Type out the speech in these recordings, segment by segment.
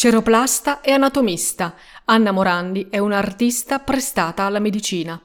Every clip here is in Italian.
Ceroplasta e anatomista. Anna Morandi è un'artista prestata alla medicina.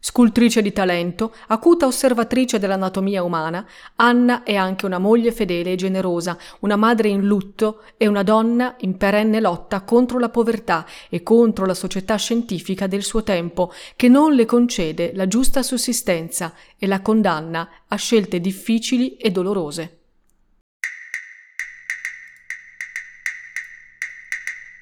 Scultrice di talento, acuta osservatrice dell'anatomia umana, Anna è anche una moglie fedele e generosa, una madre in lutto e una donna in perenne lotta contro la povertà e contro la società scientifica del suo tempo, che non le concede la giusta sussistenza e la condanna a scelte difficili e dolorose.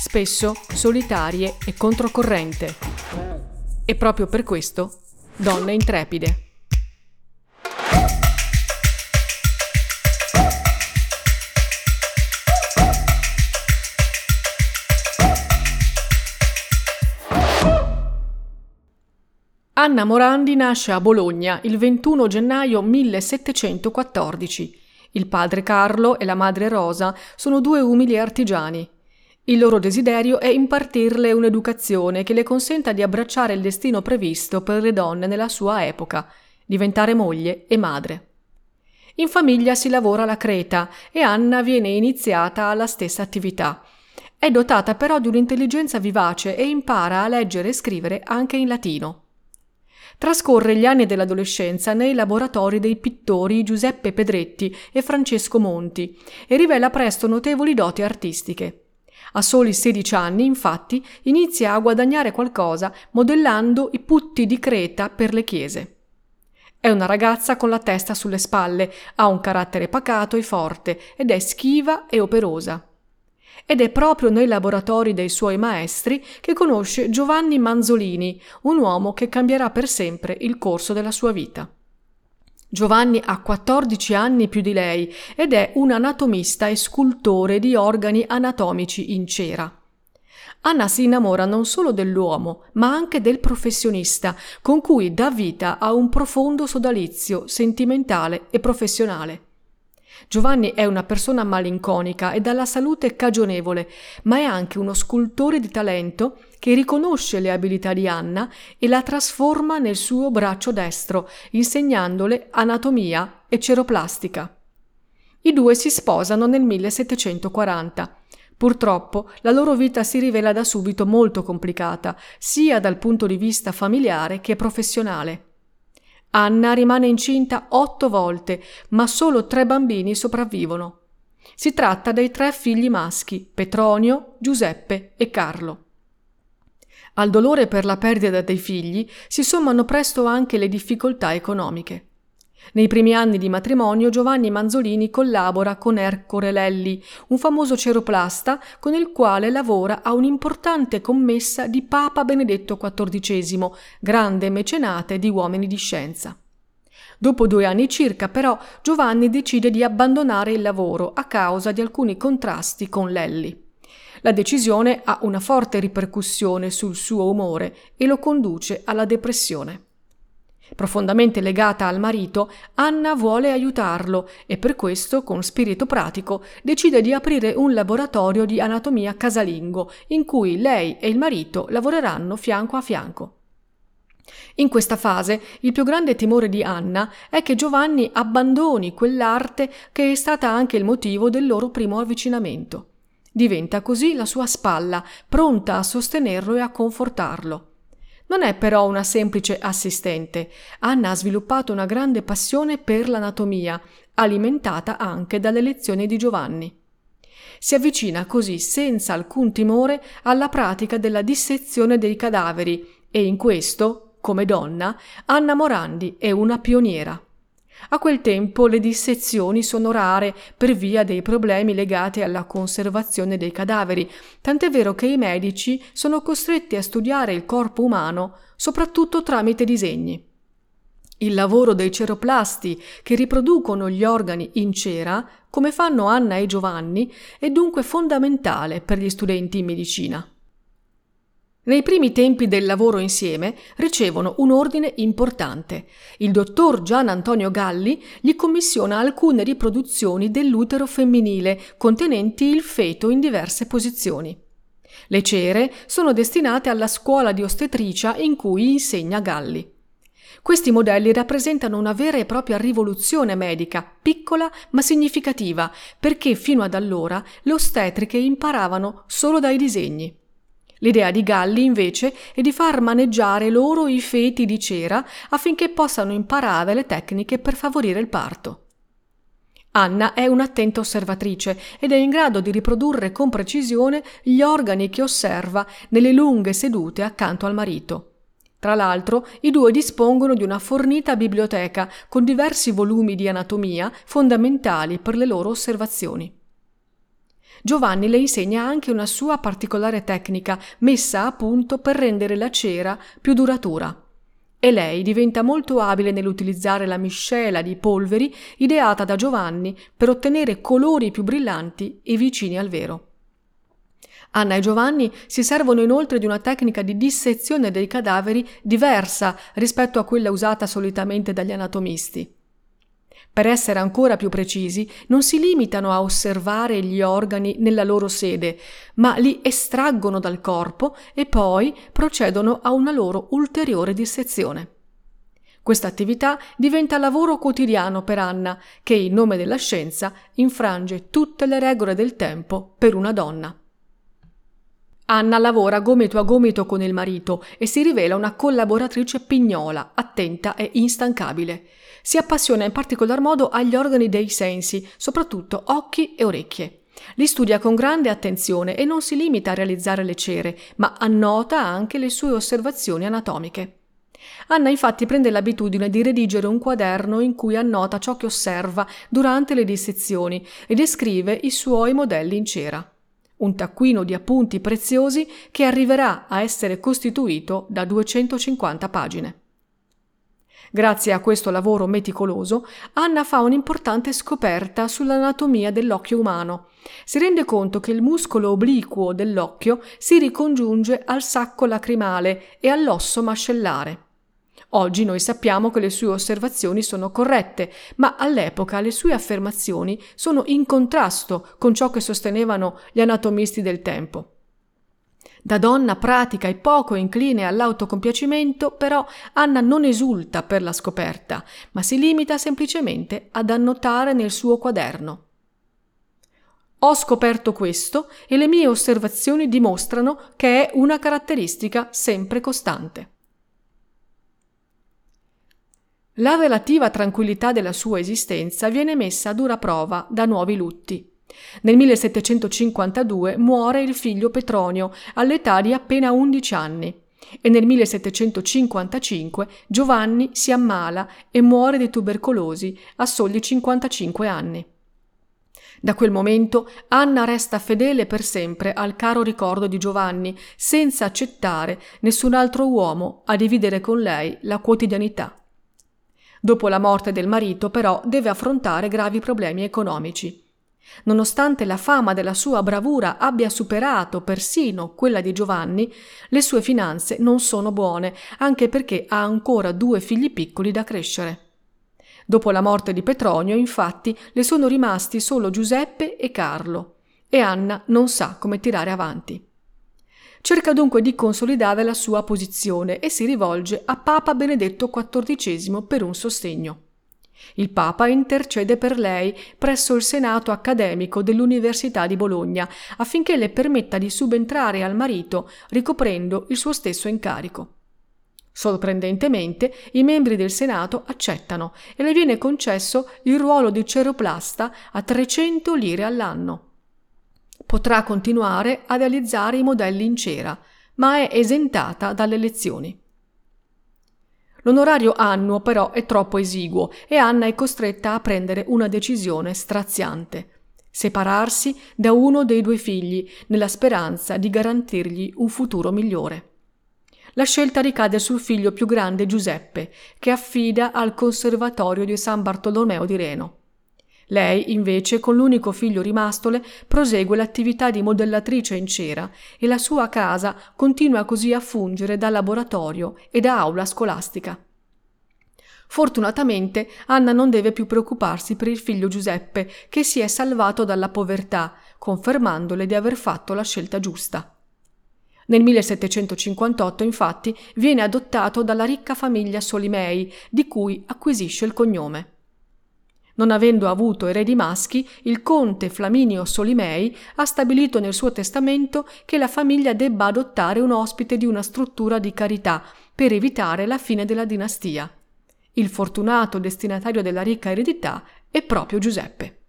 spesso solitarie e controcorrente. E proprio per questo, donne intrepide. Anna Morandi nasce a Bologna il 21 gennaio 1714. Il padre Carlo e la madre Rosa sono due umili artigiani. Il loro desiderio è impartirle un'educazione che le consenta di abbracciare il destino previsto per le donne nella sua epoca, diventare moglie e madre. In famiglia si lavora alla creta e Anna viene iniziata alla stessa attività. È dotata però di un'intelligenza vivace e impara a leggere e scrivere anche in latino. Trascorre gli anni dell'adolescenza nei laboratori dei pittori Giuseppe Pedretti e Francesco Monti e rivela presto notevoli doti artistiche. A soli 16 anni, infatti, inizia a guadagnare qualcosa modellando i putti di Creta per le chiese. È una ragazza con la testa sulle spalle, ha un carattere pacato e forte ed è schiva e operosa. Ed è proprio nei laboratori dei suoi maestri che conosce Giovanni Manzolini, un uomo che cambierà per sempre il corso della sua vita. Giovanni ha 14 anni più di lei ed è un anatomista e scultore di organi anatomici in cera. Anna si innamora non solo dell'uomo, ma anche del professionista, con cui dà vita a un profondo sodalizio sentimentale e professionale. Giovanni è una persona malinconica e dalla salute cagionevole, ma è anche uno scultore di talento che riconosce le abilità di Anna e la trasforma nel suo braccio destro, insegnandole anatomia e ceroplastica. I due si sposano nel 1740. Purtroppo la loro vita si rivela da subito molto complicata, sia dal punto di vista familiare che professionale. Anna rimane incinta otto volte, ma solo tre bambini sopravvivono. Si tratta dei tre figli maschi, Petronio, Giuseppe e Carlo. Al dolore per la perdita dei figli si sommano presto anche le difficoltà economiche. Nei primi anni di matrimonio Giovanni Manzolini collabora con Ercore Lelli, un famoso ceroplasta con il quale lavora a un'importante commessa di Papa Benedetto XIV, grande mecenate di uomini di scienza. Dopo due anni circa, però, Giovanni decide di abbandonare il lavoro a causa di alcuni contrasti con Lelli. La decisione ha una forte ripercussione sul suo umore e lo conduce alla depressione. Profondamente legata al marito, Anna vuole aiutarlo e per questo, con spirito pratico, decide di aprire un laboratorio di anatomia casalingo in cui lei e il marito lavoreranno fianco a fianco. In questa fase il più grande timore di Anna è che Giovanni abbandoni quell'arte che è stata anche il motivo del loro primo avvicinamento. Diventa così la sua spalla, pronta a sostenerlo e a confortarlo. Non è però una semplice assistente. Anna ha sviluppato una grande passione per l'anatomia, alimentata anche dalle lezioni di Giovanni. Si avvicina così senza alcun timore alla pratica della dissezione dei cadaveri e in questo, come donna, Anna Morandi è una pioniera. A quel tempo le dissezioni sono rare per via dei problemi legati alla conservazione dei cadaveri, tant'è vero che i medici sono costretti a studiare il corpo umano soprattutto tramite disegni. Il lavoro dei ceroplasti che riproducono gli organi in cera, come fanno Anna e Giovanni, è dunque fondamentale per gli studenti in medicina. Nei primi tempi del lavoro insieme ricevono un ordine importante. Il dottor Gian Antonio Galli gli commissiona alcune riproduzioni dell'utero femminile contenenti il feto in diverse posizioni. Le cere sono destinate alla scuola di ostetricia in cui insegna Galli. Questi modelli rappresentano una vera e propria rivoluzione medica, piccola ma significativa, perché fino ad allora le ostetriche imparavano solo dai disegni. L'idea di Galli, invece, è di far maneggiare loro i feti di cera affinché possano imparare le tecniche per favorire il parto. Anna è un'attenta osservatrice ed è in grado di riprodurre con precisione gli organi che osserva nelle lunghe sedute accanto al marito. Tra l'altro, i due dispongono di una fornita biblioteca con diversi volumi di anatomia fondamentali per le loro osservazioni. Giovanni le insegna anche una sua particolare tecnica messa a punto per rendere la cera più duratura. E lei diventa molto abile nell'utilizzare la miscela di polveri ideata da Giovanni per ottenere colori più brillanti e vicini al vero. Anna e Giovanni si servono inoltre di una tecnica di dissezione dei cadaveri diversa rispetto a quella usata solitamente dagli anatomisti. Per essere ancora più precisi, non si limitano a osservare gli organi nella loro sede, ma li estraggono dal corpo e poi procedono a una loro ulteriore dissezione. Questa attività diventa lavoro quotidiano per Anna, che in nome della scienza infrange tutte le regole del tempo per una donna. Anna lavora gomito a gomito con il marito e si rivela una collaboratrice pignola, attenta e instancabile. Si appassiona in particolar modo agli organi dei sensi, soprattutto occhi e orecchie. Li studia con grande attenzione e non si limita a realizzare le cere, ma annota anche le sue osservazioni anatomiche. Anna infatti prende l'abitudine di redigere un quaderno in cui annota ciò che osserva durante le dissezioni e descrive i suoi modelli in cera un taccuino di appunti preziosi che arriverà a essere costituito da 250 pagine. Grazie a questo lavoro meticoloso, Anna fa un'importante scoperta sull'anatomia dell'occhio umano. Si rende conto che il muscolo obliquo dell'occhio si ricongiunge al sacco lacrimale e all'osso mascellare. Oggi noi sappiamo che le sue osservazioni sono corrette, ma all'epoca le sue affermazioni sono in contrasto con ciò che sostenevano gli anatomisti del tempo. Da donna pratica e poco incline all'autocompiacimento, però Anna non esulta per la scoperta, ma si limita semplicemente ad annotare nel suo quaderno. Ho scoperto questo e le mie osservazioni dimostrano che è una caratteristica sempre costante. La relativa tranquillità della sua esistenza viene messa a dura prova da nuovi lutti. Nel 1752 muore il figlio Petronio all'età di appena 11 anni e nel 1755 Giovanni si ammala e muore di tubercolosi a soli 55 anni. Da quel momento Anna resta fedele per sempre al caro ricordo di Giovanni, senza accettare nessun altro uomo a dividere con lei la quotidianità. Dopo la morte del marito, però, deve affrontare gravi problemi economici. Nonostante la fama della sua bravura abbia superato persino quella di Giovanni, le sue finanze non sono buone, anche perché ha ancora due figli piccoli da crescere. Dopo la morte di Petronio, infatti, le sono rimasti solo Giuseppe e Carlo, e Anna non sa come tirare avanti. Cerca dunque di consolidare la sua posizione e si rivolge a Papa Benedetto XIV per un sostegno. Il Papa intercede per lei presso il Senato accademico dell'Università di Bologna affinché le permetta di subentrare al marito ricoprendo il suo stesso incarico. Sorprendentemente, i membri del Senato accettano e le viene concesso il ruolo di ceroplasta a 300 lire all'anno. Potrà continuare a realizzare i modelli in cera, ma è esentata dalle lezioni. L'onorario annuo però è troppo esiguo e Anna è costretta a prendere una decisione straziante. Separarsi da uno dei due figli nella speranza di garantirgli un futuro migliore. La scelta ricade sul figlio più grande Giuseppe, che affida al Conservatorio di San Bartolomeo di Reno. Lei, invece, con l'unico figlio rimastole, prosegue l'attività di modellatrice in cera e la sua casa continua così a fungere da laboratorio e da aula scolastica. Fortunatamente Anna non deve più preoccuparsi per il figlio Giuseppe, che si è salvato dalla povertà, confermandole di aver fatto la scelta giusta. Nel 1758, infatti, viene adottato dalla ricca famiglia Solimei, di cui acquisisce il cognome. Non avendo avuto eredi maschi, il conte Flaminio Solimei ha stabilito nel suo testamento che la famiglia debba adottare un ospite di una struttura di carità per evitare la fine della dinastia. Il fortunato destinatario della ricca eredità è proprio Giuseppe.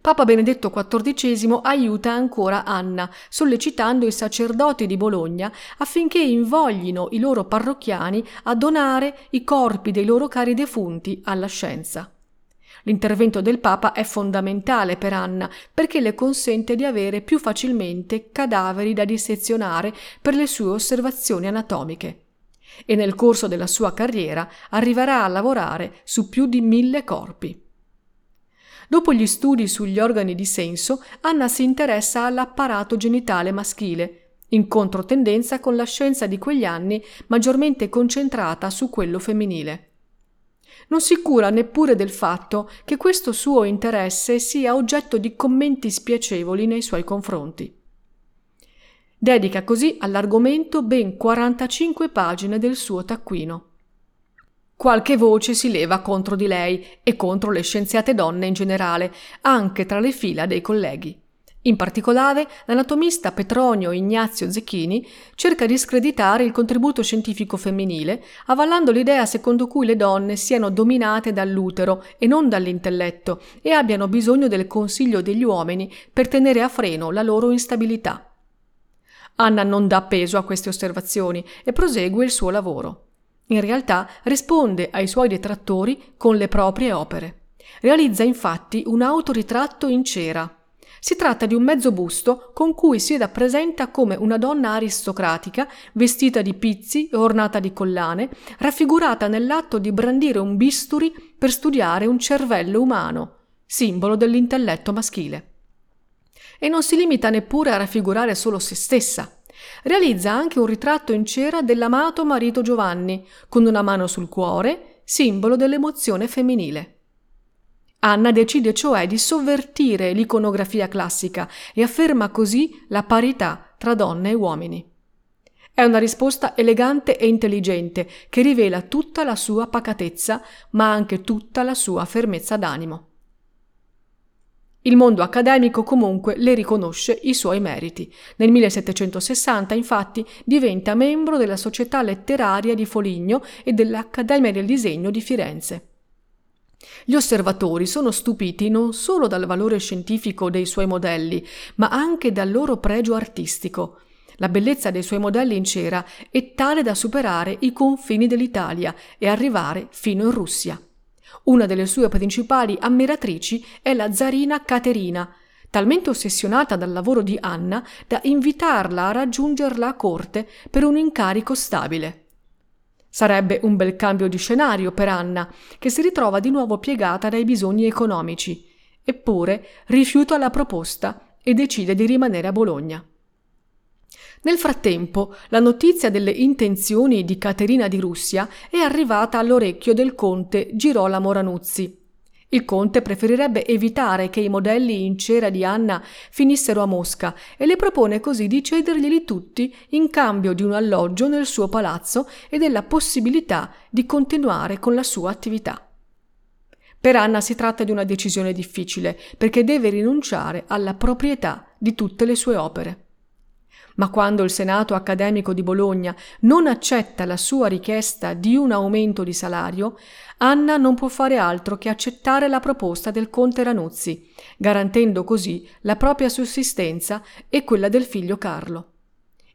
Papa Benedetto XIV aiuta ancora Anna, sollecitando i sacerdoti di Bologna affinché invoglino i loro parrocchiani a donare i corpi dei loro cari defunti alla scienza. L'intervento del Papa è fondamentale per Anna perché le consente di avere più facilmente cadaveri da dissezionare per le sue osservazioni anatomiche. E nel corso della sua carriera arriverà a lavorare su più di mille corpi. Dopo gli studi sugli organi di senso, Anna si interessa all'apparato genitale maschile, in controtendenza con la scienza di quegli anni maggiormente concentrata su quello femminile. Non si cura neppure del fatto che questo suo interesse sia oggetto di commenti spiacevoli nei suoi confronti. Dedica così all'argomento ben 45 pagine del suo taccuino. Qualche voce si leva contro di lei e contro le scienziate donne in generale, anche tra le fila dei colleghi. In particolare, l'anatomista Petronio Ignazio Zecchini cerca di screditare il contributo scientifico femminile, avallando l'idea secondo cui le donne siano dominate dall'utero e non dall'intelletto e abbiano bisogno del consiglio degli uomini per tenere a freno la loro instabilità. Anna non dà peso a queste osservazioni e prosegue il suo lavoro. In realtà risponde ai suoi detrattori con le proprie opere. Realizza infatti un autoritratto in cera. Si tratta di un mezzo busto con cui si rappresenta come una donna aristocratica, vestita di pizzi e ornata di collane, raffigurata nell'atto di brandire un bisturi per studiare un cervello umano, simbolo dell'intelletto maschile. E non si limita neppure a raffigurare solo se stessa. Realizza anche un ritratto in cera dell'amato marito Giovanni, con una mano sul cuore, simbolo dell'emozione femminile. Anna decide cioè di sovvertire l'iconografia classica e afferma così la parità tra donne e uomini. È una risposta elegante e intelligente che rivela tutta la sua pacatezza, ma anche tutta la sua fermezza d'animo. Il mondo accademico comunque le riconosce i suoi meriti. Nel 1760 infatti diventa membro della Società Letteraria di Foligno e dell'Accademia del Disegno di Firenze. Gli osservatori sono stupiti non solo dal valore scientifico dei suoi modelli, ma anche dal loro pregio artistico. La bellezza dei suoi modelli in cera è tale da superare i confini dell'Italia e arrivare fino in Russia. Una delle sue principali ammiratrici è la zarina Caterina, talmente ossessionata dal lavoro di Anna da invitarla a raggiungerla a corte per un incarico stabile. Sarebbe un bel cambio di scenario per Anna, che si ritrova di nuovo piegata dai bisogni economici, eppure rifiuta la proposta e decide di rimanere a Bologna. Nel frattempo, la notizia delle intenzioni di Caterina di Russia è arrivata all'orecchio del conte Girolamo Ranuzzi. Il conte preferirebbe evitare che i modelli in cera di Anna finissero a Mosca e le propone così di cederglieli tutti in cambio di un alloggio nel suo palazzo e della possibilità di continuare con la sua attività. Per Anna si tratta di una decisione difficile perché deve rinunciare alla proprietà di tutte le sue opere Ma quando il Senato accademico di Bologna non accetta la sua richiesta di un aumento di salario, Anna non può fare altro che accettare la proposta del conte Ranuzzi, garantendo così la propria sussistenza e quella del figlio Carlo.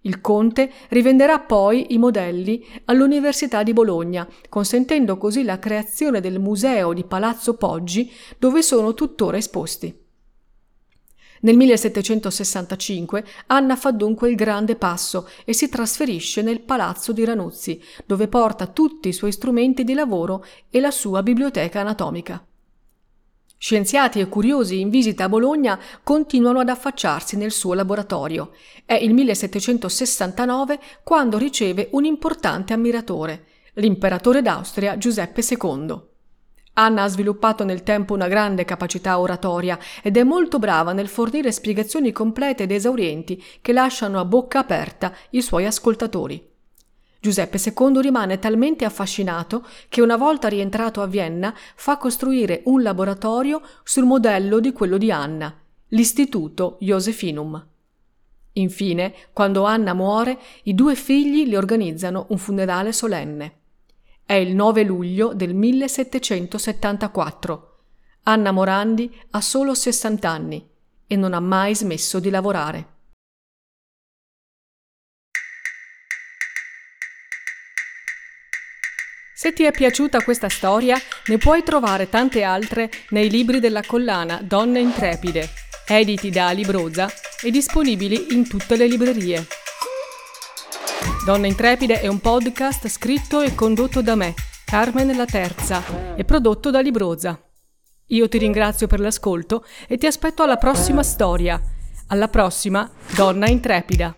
Il conte rivenderà poi i modelli all'Università di Bologna, consentendo così la creazione del museo di Palazzo Poggi, dove sono tuttora esposti. Nel 1765 Anna fa dunque il grande passo e si trasferisce nel palazzo di Ranuzzi, dove porta tutti i suoi strumenti di lavoro e la sua biblioteca anatomica. Scienziati e curiosi in visita a Bologna continuano ad affacciarsi nel suo laboratorio. È il 1769 quando riceve un importante ammiratore, l'imperatore d'Austria Giuseppe II. Anna ha sviluppato nel tempo una grande capacità oratoria ed è molto brava nel fornire spiegazioni complete ed esaurienti che lasciano a bocca aperta i suoi ascoltatori. Giuseppe II rimane talmente affascinato che una volta rientrato a Vienna fa costruire un laboratorio sul modello di quello di Anna, l'Istituto Josephinum. Infine, quando Anna muore, i due figli le organizzano un funerale solenne. È il 9 luglio del 1774. Anna Morandi ha solo 60 anni e non ha mai smesso di lavorare. Se ti è piaciuta questa storia, ne puoi trovare tante altre nei libri della collana Donne Intrepide, editi da Libroza e disponibili in tutte le librerie. Donna Intrepide è un podcast scritto e condotto da me, Carmen La Terza, e prodotto da Libroza. Io ti ringrazio per l'ascolto e ti aspetto alla prossima storia. Alla prossima, Donna Intrepida.